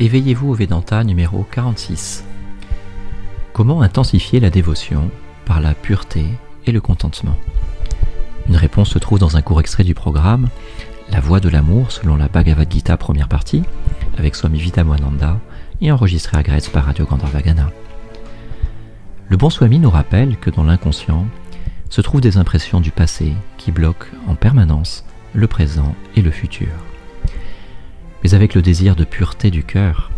Éveillez-vous au Vedanta numéro 46. Comment intensifier la dévotion par la pureté et le contentement? Une réponse se trouve dans un court extrait du programme La voie de l'amour selon la Bhagavad Gita première partie avec Swami Vitamananda et enregistré à Gretz par Radio Gandharvagana. Le bon Swami nous rappelle que dans l'inconscient se trouvent des impressions du passé qui bloquent en permanence le présent et le futur. Mais avec le désir de pureté du cœur,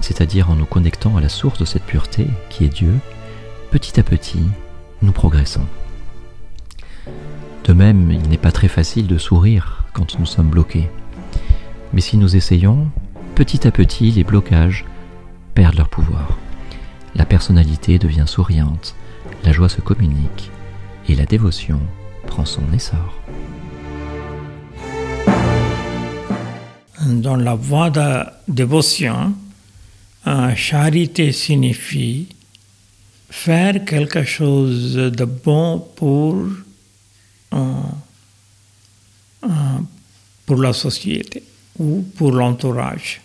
c'est-à-dire en nous connectant à la source de cette pureté qui est Dieu, petit à petit, nous progressons. De même, il n'est pas très facile de sourire quand nous sommes bloqués. Mais si nous essayons, petit à petit, les blocages perdent leur pouvoir. La personnalité devient souriante, la joie se communique et la dévotion prend son essor. Dans la voie de dévotion, charité signifie faire quelque chose de bon pour, pour la société ou pour l'entourage,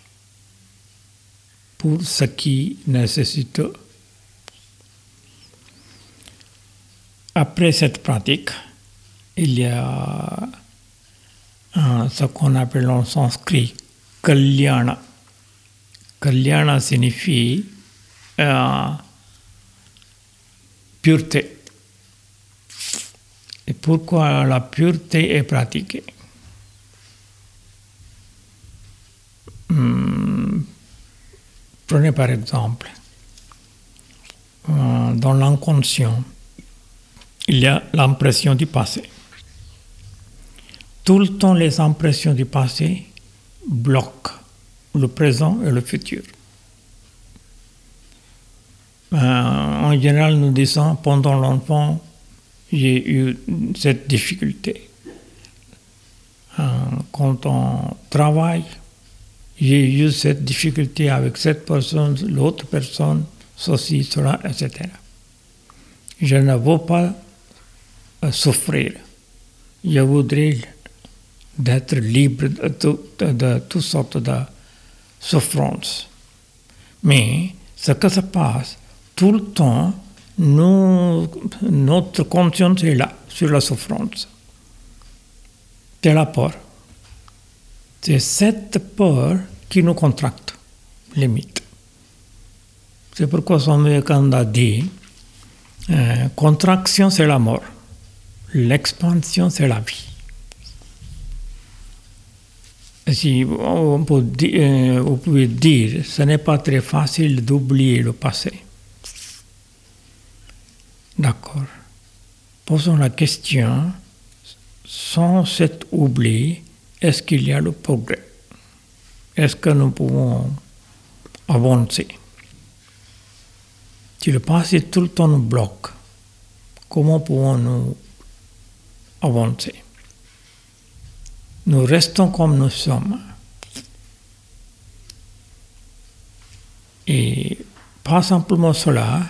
pour ce qui nécessite. Après cette pratique, il y a ce qu'on appelle en sanskrit kalyana. Kalyana signifie pureté. Et pourquoi la pureté est pratiquée Prenez par exemple, dans l'inconscient, il y a l'impression du passé. Tout le temps, les impressions du passé bloquent le présent et le futur. Euh, en général, nous disons, pendant longtemps, j'ai eu cette difficulté. Euh, quand on travaille, j'ai eu cette difficulté avec cette personne, l'autre personne, ceci, cela, etc. Je ne veux pas souffrir. Je voudrais d'être libre de, toutes sortes de souffrances. Mais ce que se passe, tout le temps, notre conscience est là, sur la souffrance. C'est la peur. C'est cette peur qui nous contracte, limite. C'est pourquoi son a dit, euh, contraction c'est la mort. L'expansion, c'est la vie. Si on peut dire, dire, ce n'est pas très facile d'oublier le passé. D'accord. Posons la question, sans cet oubli, est-ce qu'il y a le progrès Est-ce que nous pouvons avancer Si le passé tout le temps nous bloque, comment pouvons-nous avancer. Nous restons comme nous sommes. Et pas simplement cela,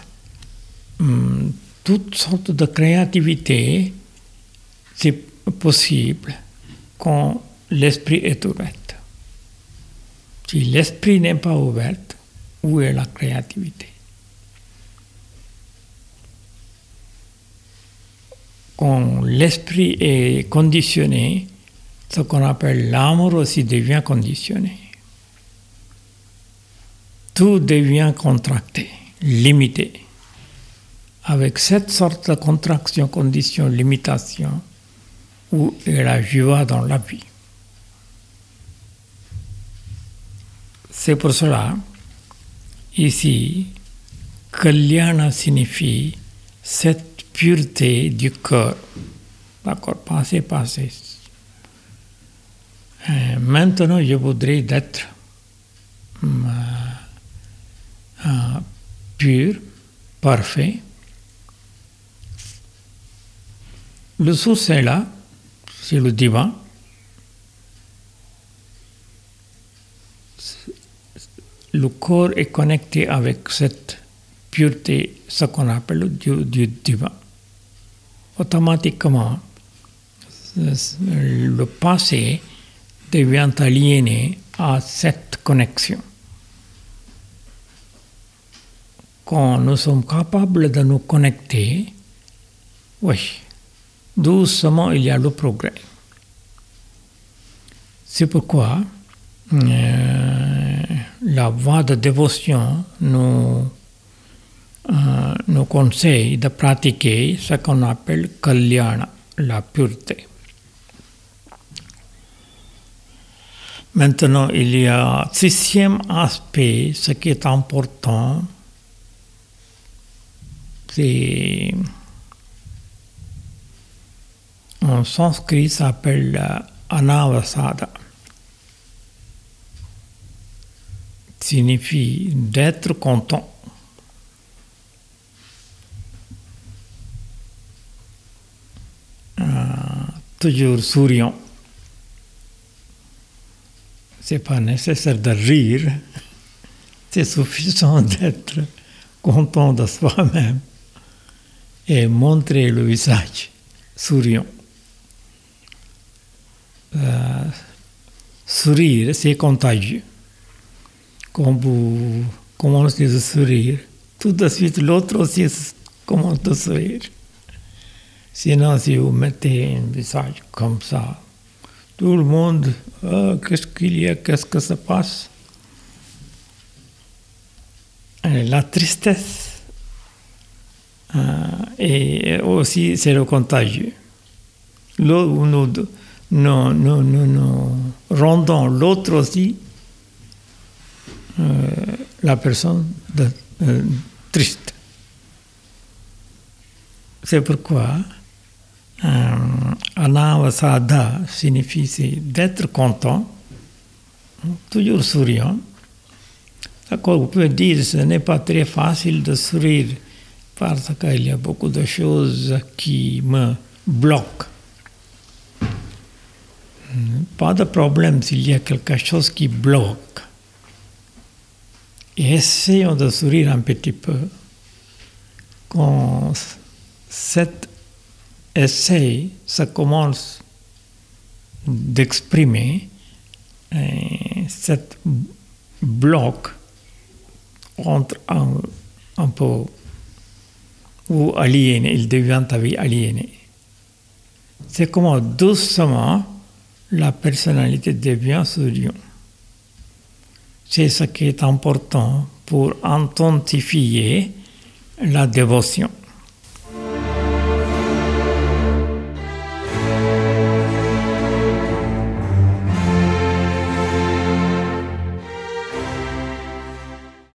hum, toutes sortes de créativité, c'est possible quand l'esprit est ouvert. Si l'esprit n'est pas ouvert, où est la créativité? Quand l'esprit est conditionné, ce qu'on appelle l'amour aussi devient conditionné. Tout devient contracté, limité. Avec cette sorte de contraction, condition, limitation, où est la joie dans la vie. C'est pour cela, ici, Kalyana signifie cette pureté du cœur. D'accord, passé, passé. Euh, maintenant, je voudrais être euh, euh, pur, parfait. Le source est là, c'est le divin. Le corps est connecté avec cette pureté, ce qu'on appelle le Dieu divin automatiquement, le passé devient aliéné à cette connexion. quand nous sommes capables de nous connecter, oui, doucement il y a le progrès. C'est pourquoi euh, la voie de dévotion nous, euh, nous conseille de pratiquer ce qu'on appelle kalyana, la pureté. Maintenant, il y a sixième aspect, ce qui est important, c'est en sanskrit s'appelle anavasada. Signifie d'être content. Euh, toujours souriant. C'est pas nécessaire de rire, c'est suffisant d'être content de soi-même et montrer le visage souriant. Euh, sourire, c'est contagieux. Quand vous commencez à sourire, tout de suite l'autre aussi commence à sourire. Sinon, si vous mettez un visage comme ça, tout le monde, oh, qu'est-ce qu'il y a, qu'est-ce que se passe? Et La tristesse, euh, et aussi c'est le contagieux. Nous, nous, nous, nous, rendons l'autre aussi, euh, la personne euh, triste. C'est pourquoi euh, anavasada signifie d'être content, toujours souriant. D'accord, vous pouvez dire ce n'est pas très facile de sourire parce qu'il y a beaucoup de choses qui me bloquent. Pas de problème s'il y a quelque chose qui bloque. Essayons de sourire un petit peu. Quand cet essai, ça commence d'exprimer cette bloc entre un, un peu ou aliéné, il devient aliéné. C'est comme doucement la personnalité devient souriant. C'est ce qui est important pour intensifier la dévotion.